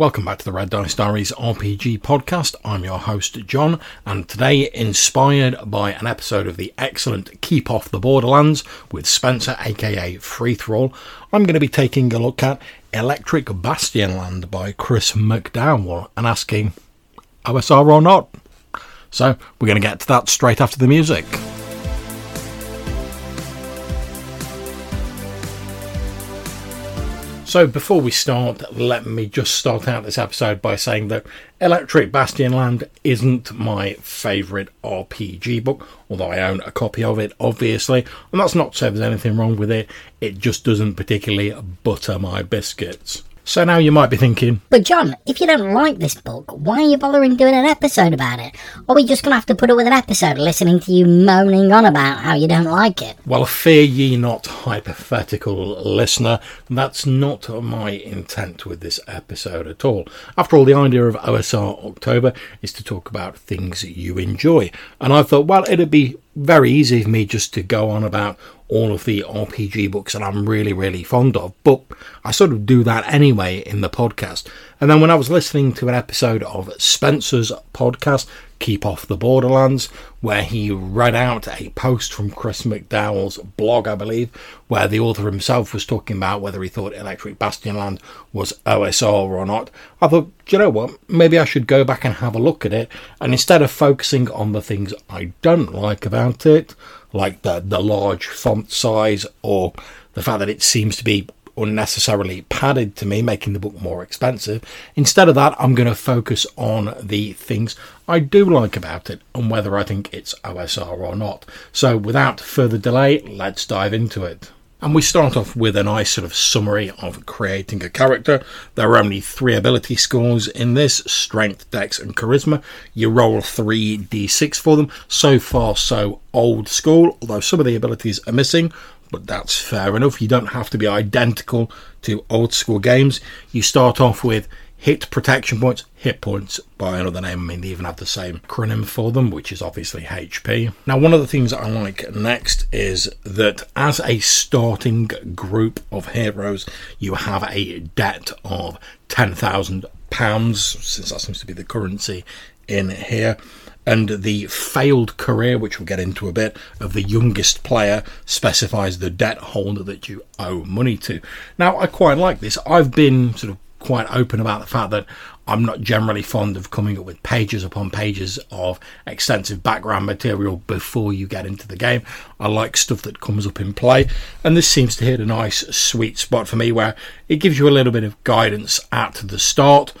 Welcome back to the Red Dice Diaries RPG podcast. I'm your host, John, and today, inspired by an episode of the excellent Keep Off the Borderlands with Spencer, aka Free Thrall, I'm going to be taking a look at Electric Bastionland by Chris McDowell and asking, OSR or not? So, we're going to get to that straight after the music. So, before we start, let me just start out this episode by saying that Electric Bastionland isn't my favourite RPG book, although I own a copy of it, obviously. And that's not to say there's anything wrong with it, it just doesn't particularly butter my biscuits. So now you might be thinking, But John, if you don't like this book, why are you bothering doing an episode about it? Or are we just going to have to put up with an episode listening to you moaning on about how you don't like it? Well, fear ye not, hypothetical listener. That's not my intent with this episode at all. After all, the idea of OSR October is to talk about things you enjoy. And I thought, well, it'd be very easy for me just to go on about all of the RPG books that I'm really, really fond of, but I sort of do that anyway in the podcast. And then when I was listening to an episode of Spencer's podcast, Keep Off the Borderlands, where he read out a post from Chris McDowell's blog, I believe, where the author himself was talking about whether he thought Electric Bastionland was OSR or not. I thought, you know what? Maybe I should go back and have a look at it. And instead of focusing on the things I don't like about it, like the, the large font size or the fact that it seems to be unnecessarily padded to me, making the book more expensive. Instead of that, I'm going to focus on the things I do like about it and whether I think it's OSR or not. So, without further delay, let's dive into it. And we start off with a nice sort of summary of creating a character. There are only three ability scores in this strength, dex, and charisma. You roll 3d6 for them. So far, so old school, although some of the abilities are missing but that's fair enough. You don't have to be identical to old school games. You start off with hit protection points, hit points by another name. I mean, they even have the same acronym for them, which is obviously HP. Now, one of the things I like next is that as a starting group of heroes, you have a debt of £10,000, since that seems to be the currency in here and the failed career, which we'll get into a bit, of the youngest player specifies the debt holder that you owe money to. Now, I quite like this. I've been sort of quite open about the fact that I'm not generally fond of coming up with pages upon pages of extensive background material before you get into the game. I like stuff that comes up in play, and this seems to hit a nice sweet spot for me where it gives you a little bit of guidance at the start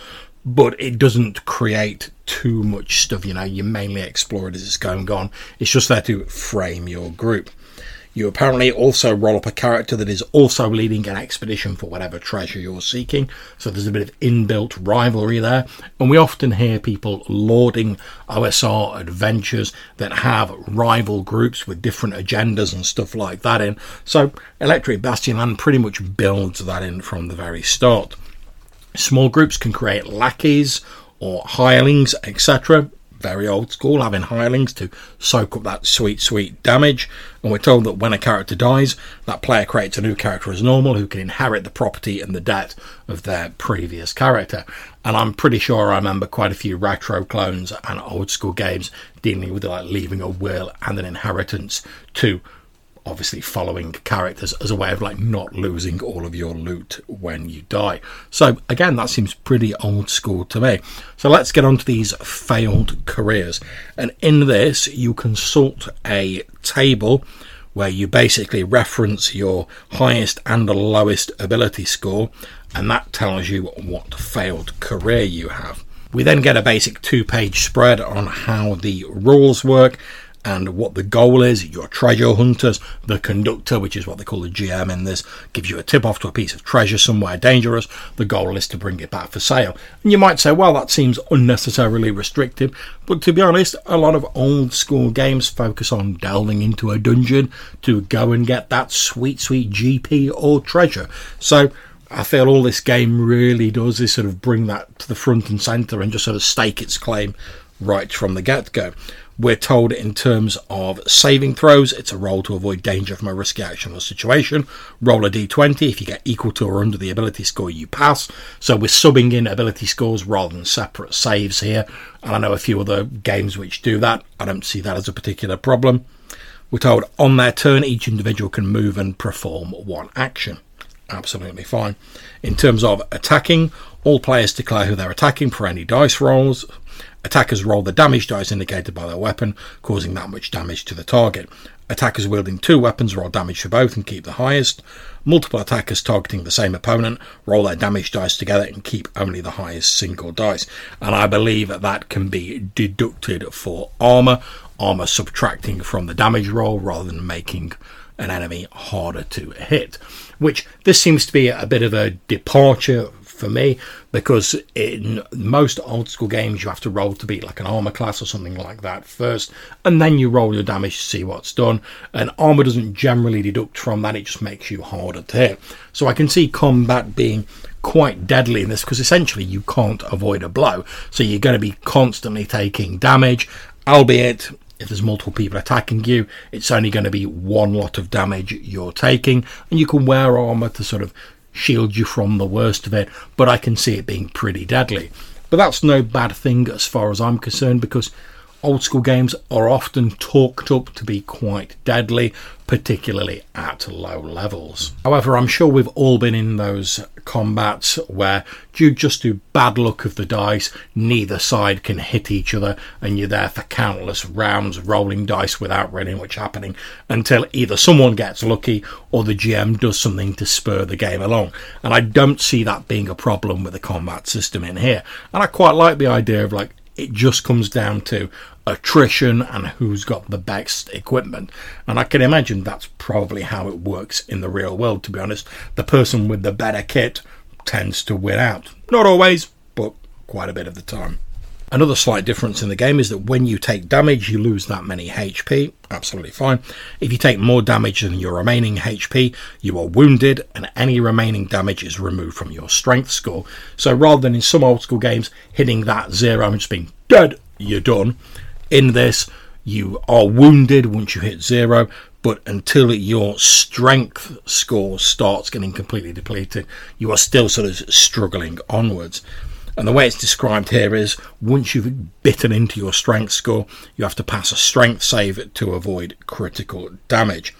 but it doesn't create too much stuff. You know, you mainly explore it as it's going on. It's just there to frame your group. You apparently also roll up a character that is also leading an expedition for whatever treasure you're seeking. So there's a bit of inbuilt rivalry there. And we often hear people lauding OSR adventures that have rival groups with different agendas and stuff like that in. So Electric Bastionland pretty much builds that in from the very start. Small groups can create lackeys or hirelings, etc. Very old school, having hirelings to soak up that sweet, sweet damage. And we're told that when a character dies, that player creates a new character as normal who can inherit the property and the debt of their previous character. And I'm pretty sure I remember quite a few retro clones and old school games dealing with like leaving a will and an inheritance to obviously following characters as a way of like not losing all of your loot when you die. So again, that seems pretty old school to me. So let's get on to these failed careers. And in this, you consult a table where you basically reference your highest and lowest ability score, and that tells you what failed career you have. We then get a basic two page spread on how the rules work and what the goal is. Your treasure hunters, the conductor, which is what they call the GM in this, gives you a tip off to a piece of treasure somewhere dangerous. The goal is to bring it back for sale. And you might say, well, that seems unnecessarily restrictive. But to be honest, a lot of old school games focus on delving into a dungeon to go and get that sweet, sweet GP or treasure. So I feel all this game really does is sort of bring that to the front and centre and just sort of stake its claim right from the get go. We're told in terms of saving throws, it's a roll to avoid danger from a risky action or situation. Roll a d20. If you get equal to or under the ability score, you pass. So we're subbing in ability scores rather than separate saves here. And I know a few other games which do that. I don't see that as a particular problem. We're told on their turn, each individual can move and perform one action. Absolutely fine. In terms of attacking, all players declare who they're attacking for any dice rolls. Attackers roll the damage dice indicated by their weapon, causing that much damage to the target. Attackers wielding two weapons roll damage for both and keep the highest. Multiple attackers targeting the same opponent roll their damage dice together and keep only the highest single dice. And I believe that that can be deducted for armor, armor subtracting from the damage roll rather than making an enemy harder to hit. Which this seems to be a bit of a departure for me because in most old school games you have to roll to beat like an armor class or something like that first and then you roll your damage to see what's done and armor doesn't generally deduct from that it just makes you harder to hit. So i can see combat being quite deadly in this because essentially you can't avoid a blow so you're going to be constantly taking damage albeit if there's multiple people attacking you, it's only going to be one lot of damage you're taking, and you can wear armor to sort of shield you from the worst of it, but I can see it being pretty deadly. But that's no bad thing as far as I'm concerned because old school games are often talked up to be quite deadly, particularly at low levels. However, I'm sure we've all been in those combats where, due just to bad luck of the dice, neither side can hit each other, and you're there for countless rounds rolling dice without really much happening until either someone gets lucky or the GM does something to spur the game along. And I don't see that being a problem with the combat system in here. And I quite like the idea of like it just comes down to attrition and who's got the best equipment. And I can imagine that's probably how it works in the real world, to be honest. The person with the better kit tends to win out. Not always, but quite a bit of the time. Another slight difference in the game is that when you take damage, you lose that many HP. Absolutely fine. If you take more damage than your remaining HP, you are wounded, and any remaining damage is removed from your strength score. So rather than in some old school games hitting that zero and just being dead, you're done. In this, you are wounded once you hit zero, but until your strength score starts getting completely depleted, you are still sort of struggling onwards. And the way it's described here is once you've bitten into your strength score, you have to pass a strength save to avoid critical damage.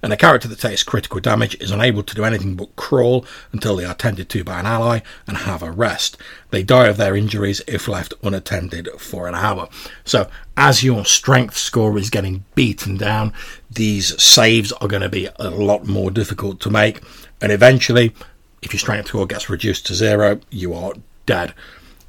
And a character that takes critical damage is unable to do anything but crawl until they are tended to by an ally and have a rest. They die of their injuries if left unattended for an hour. So, as your strength score is getting beaten down, these saves are going to be a lot more difficult to make. And eventually, if your strength score gets reduced to zero, you are dead.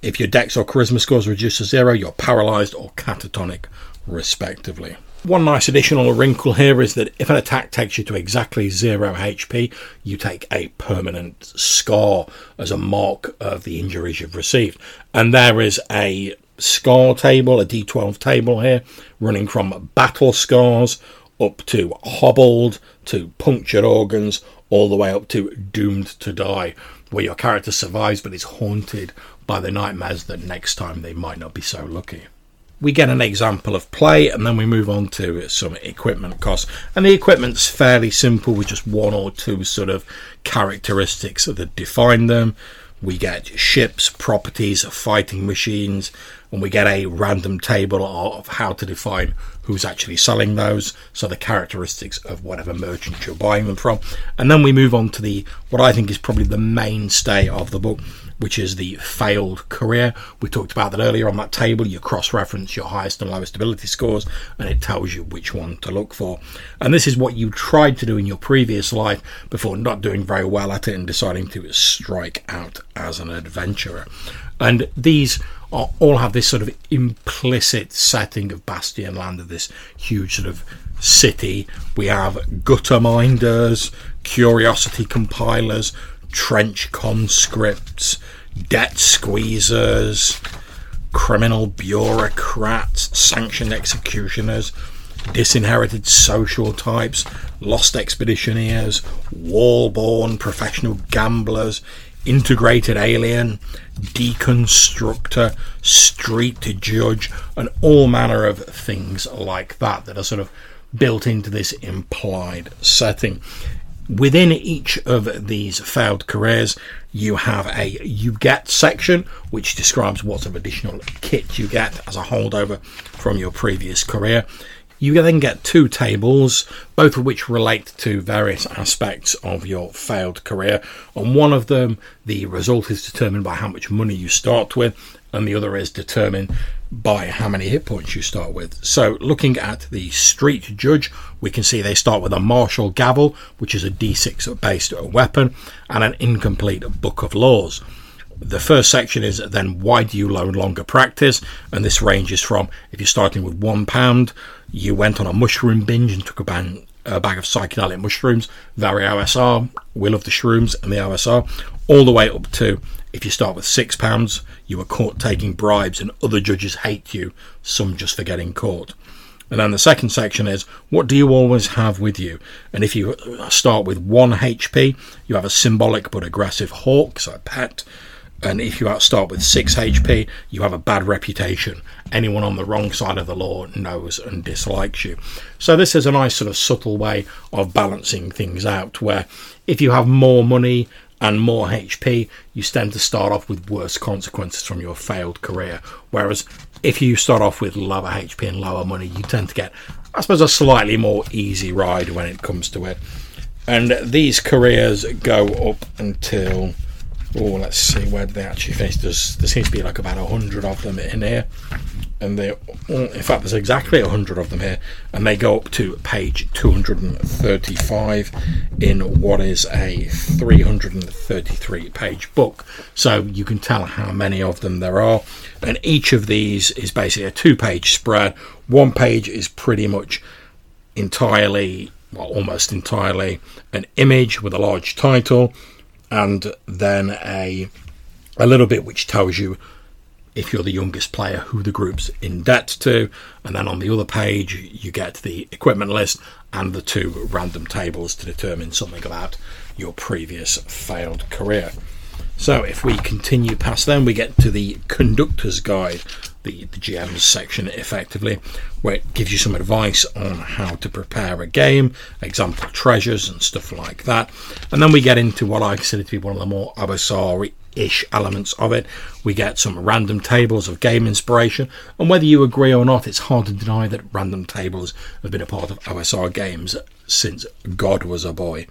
If your dex or charisma scores reduced to zero, you're paralyzed or catatonic, respectively. One nice additional wrinkle here is that if an attack takes you to exactly zero HP, you take a permanent scar as a mark of the injuries you've received. And there is a scar table, a d12 table here, running from battle scars up to hobbled to punctured organs, all the way up to doomed to die, where your character survives but is haunted by the nightmares that next time they might not be so lucky. We get an example of play and then we move on to some equipment costs. And the equipment's fairly simple with just one or two sort of characteristics that define them. We get ships, properties, fighting machines, and we get a random table of how to define who's actually selling those, so the characteristics of whatever merchant you're buying them from. And then we move on to the what I think is probably the mainstay of the book, which is the failed career. We talked about that earlier on that table. You cross reference your highest and lowest ability scores, and it tells you which one to look for. And this is what you tried to do in your previous life before not doing very well at it and deciding to strike out as an adventurer. And these are, all have this sort of implicit setting of Bastionland of this huge sort of city. We have gutter minders, curiosity compilers, trench conscripts, debt squeezers, criminal bureaucrats, sanctioned executioners, disinherited social types, lost expeditioneers, wall-born professional gamblers, integrated alien, deconstructor, street judge, and all manner of things like that that are sort of built into this implied setting. Within each of these failed careers, you have a you get section which describes what sort of additional kit you get as a holdover from your previous career. You then get two tables, both of which relate to various aspects of your failed career. On one of them, the result is determined by how much money you start with, and the other is determined by how many hit points you start with. So, looking at the Street Judge, we can see they start with a martial gavel, which is a d6 based weapon, and an incomplete book of laws. The first section is then why do you no longer practice? And this ranges from if you're starting with one pound, you went on a mushroom binge and took a, ban- a bag of psychedelic mushrooms, Vari OSR, Will of the Shrooms, and the OSR, all the way up to if you start with six pounds, you were caught taking bribes and other judges hate you, some just for getting caught. And then the second section is what do you always have with you? And if you start with one HP, you have a symbolic but aggressive hawk, so a pet. And if you start with 6 HP, you have a bad reputation. Anyone on the wrong side of the law knows and dislikes you. So, this is a nice sort of subtle way of balancing things out where if you have more money and more HP, you tend to start off with worse consequences from your failed career. Whereas if you start off with lower HP and lower money, you tend to get, I suppose, a slightly more easy ride when it comes to it. And these careers go up until Oh, let's see where they actually finish. There's, there seems to be like about a hundred of them in here, and they, oh, in fact, there's exactly a hundred of them here, and they go up to page 235 in what is a 333 page book. So you can tell how many of them there are, and each of these is basically a two-page spread. One page is pretty much entirely, well, almost entirely, an image with a large title and then a a little bit which tells you if you're the youngest player who the group's in debt to. And then on the other page you get the equipment list and the two random tables to determine something about your previous failed career. So if we continue past then we get to the conductor's guide the, the GM's section effectively, where it gives you some advice on how to prepare a game, example treasures and stuff like that. And then we get into what I consider to be one of the more OSR ish elements of it. We get some random tables of game inspiration, and whether you agree or not, it's hard to deny that random tables have been a part of OSR games since God was a boy.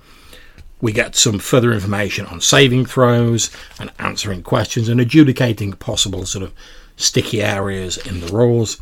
We get some further information on saving throws and answering questions and adjudicating possible sort of sticky areas in the rolls.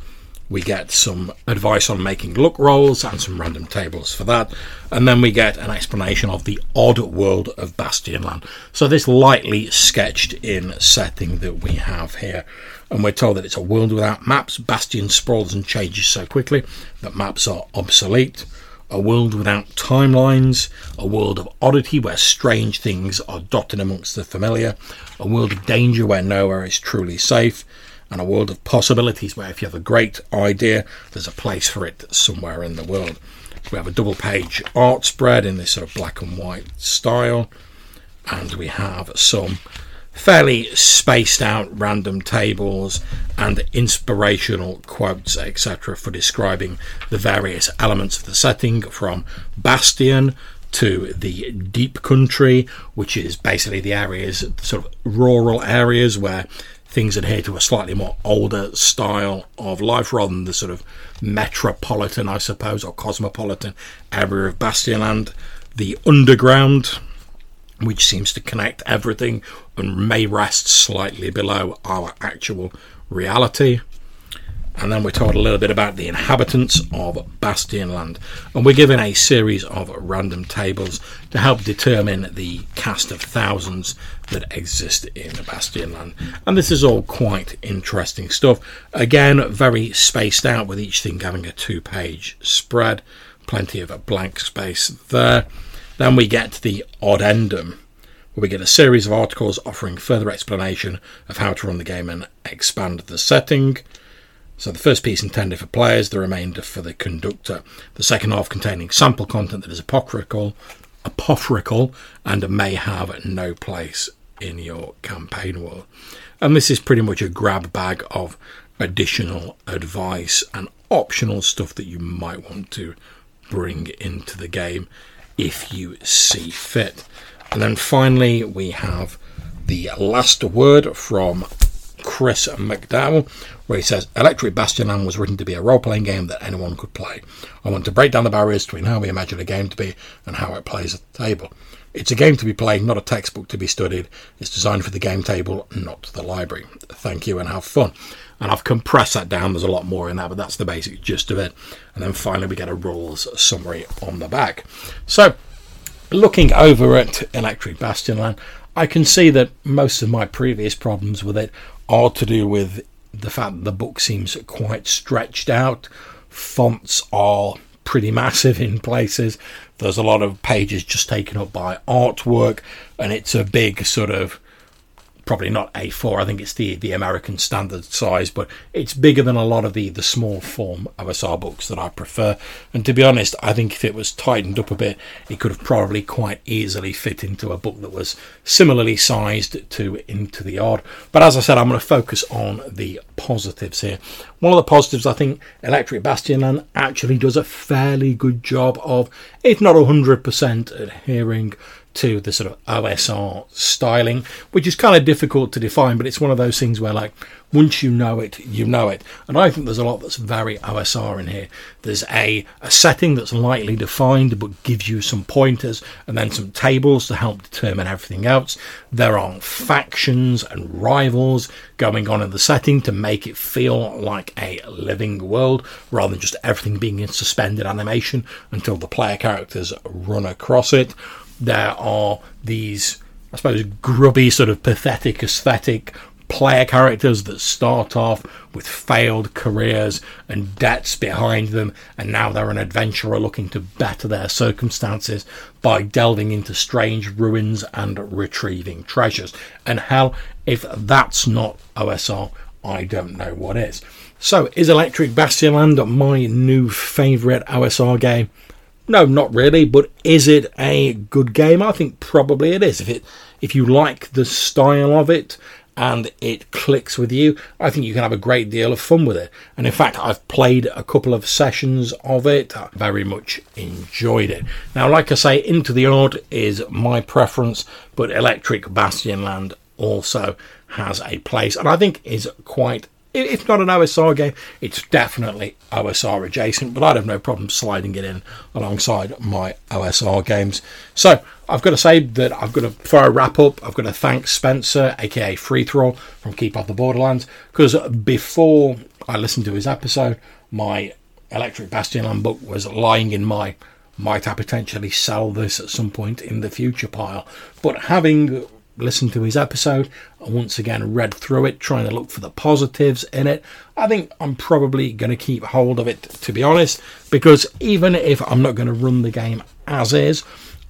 We get some advice on making look rolls and some random tables for that. And then we get an explanation of the odd world of Bastionland. So, this lightly sketched in setting that we have here. And we're told that it's a world without maps. Bastion sprawls and changes so quickly that maps are obsolete. A world without timelines. A world of oddity where strange things are dotted amongst the familiar. A world of danger where nowhere is truly safe and a world of possibilities where if you have a great idea, there's a place for it somewhere in the world. We have a double page art spread in this sort of black and white style, and we have some fairly spaced out random tables and inspirational quotes, etc., for describing the various elements of the setting from Bastion to the deep country, which is basically the areas, sort of rural areas where things adhere to a slightly more older style of life rather than the sort of metropolitan, I suppose, or cosmopolitan area of Bastionland. The underground, which seems to connect everything and may rest slightly below our actual reality and then we're told a little bit about the inhabitants of Bastionland. And we're given a series of random tables to help determine the cast of thousands that exist in Bastionland. And this is all quite interesting stuff. Again, very spaced out with each thing having a two page spread, plenty of a blank space there. Then we get the oddendum where we get a series of articles offering further explanation of how to run the game and expand the setting. So the first piece intended for players, the remainder for the conductor. The second half containing sample content that is apocryphal, apocryphal and may have no place in your campaign world. And this is pretty much a grab bag of additional advice and optional stuff that you might want to bring into the game if you see fit. And then finally, we have the last word from Chris McDowell, where he says Electric Bastionland was written to be a role playing game that anyone could play. I want to break down the barriers between how we imagine a game to be and how it plays at the table. It's a game to be played, not a textbook to be studied. It's designed for the game table, not the library. Thank you and have fun. And I've compressed that down. There's a lot more in that, but that's the basic gist of it. And then finally, we get a rules summary on the back. So, looking over at Electric Bastionland, I can see that most of my previous problems with it are to do with the fact that the book seems quite stretched out. Fonts are pretty massive in places. There's a lot of pages just taken up by artwork, and it's a big sort of probably not A4. I think it's the the American standard size, but it's bigger than a lot of the the small form OSR books that I prefer. And to be honest, I think if it was tightened up a bit, it could have probably quite easily fit into a book that was similarly sized to Into the Odd. But as I said, I'm going to focus on the positives here. One of the positives, I think, Electric Bastionland actually does a fairly good job of, if not 100%, adhering to the sort of OSR styling, which is kind of difficult to define, but it's one of those things where, like, once you know it, you know it. And I think there's a lot that's very OSR in here. There's a, a setting that's lightly defined but gives you some pointers and then some tables to help determine everything else. There are factions and rivals going on in the setting to make it feel like a living world rather than just everything being in suspended animation until the player characters run across it there are these, I suppose, grubby, sort of pathetic aesthetic player characters that start off with failed careers and debts behind them, and now they're an adventurer looking to better their circumstances by delving into strange ruins and retrieving treasures. And hell, if that's not OSR, I don't know what is. So, is Electric Bastionland my new favourite OSR game? No, not really. But is it a good game? I think probably it is. If it, if you like the style of it and it clicks with you, I think you can have a great deal of fun with it. And in fact, I've played a couple of sessions of it. I very much enjoyed it. Now, like I say, Into the Odd is my preference, but Electric Bastionland also has a place, and I think is quite if not an OSR game, it's definitely OSR adjacent, but I'd have no problem sliding it in alongside my OSR games. So I've got to say that I've got to, for a wrap up, I've got to thank Spencer, aka Free Thrall from Keep Off the Borderlands, because before I listened to his episode, my Electric Bastionland book was lying in my might I potentially sell this at some point in the future pile. But having listened to his episode. I once again read through it, trying to look for the positives in it. I think I'm probably going to keep hold of it, to be honest, because even if I'm not going to run the game as is,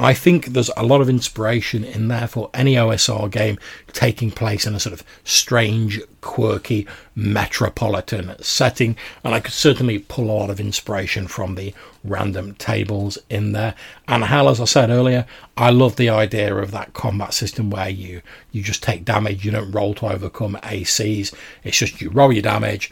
I think there's a lot of inspiration in there for any OSR game taking place in a sort of strange, quirky, metropolitan setting, and I could certainly pull a lot of inspiration from the random tables in there. And hell, as I said earlier, I love the idea of that combat system where you you just take damage, you don't roll to overcome ACs. It's just you roll your damage,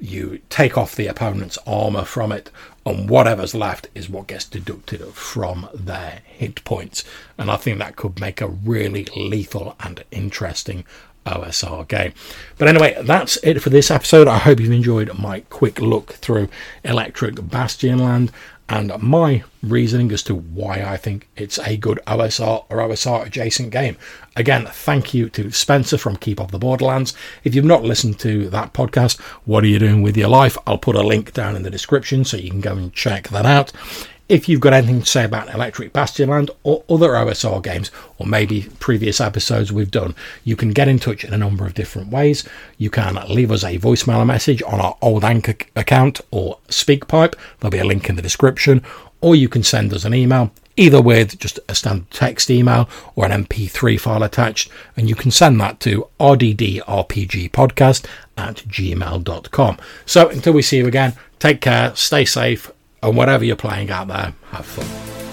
you take off the opponent's armor from it, and whatever's left is what gets deducted from their hit points. And I think that could make a really lethal and interesting OSR game. But anyway, that's it for this episode. I hope you've enjoyed my quick look through Electric Bastionland and my reasoning as to why I think it's a good OSR or OSR adjacent game. Again, thank you to Spencer from Keep Off the Borderlands. If you've not listened to that podcast, what are you doing with your life? I'll put a link down in the description so you can go and check that out. If you've got anything to say about Electric Bastionland or other OSR games, or maybe previous episodes we've done, you can get in touch in a number of different ways. You can leave us a voicemail message on our old Anchor account or SpeakPipe. There'll be a link in the description. Or you can send us an email, either with just a standard text email or an MP3 file attached, and you can send that to rddrpgpodcast at gmail.com. So until we see you again, take care, stay safe, and whatever you're playing out there, have fun.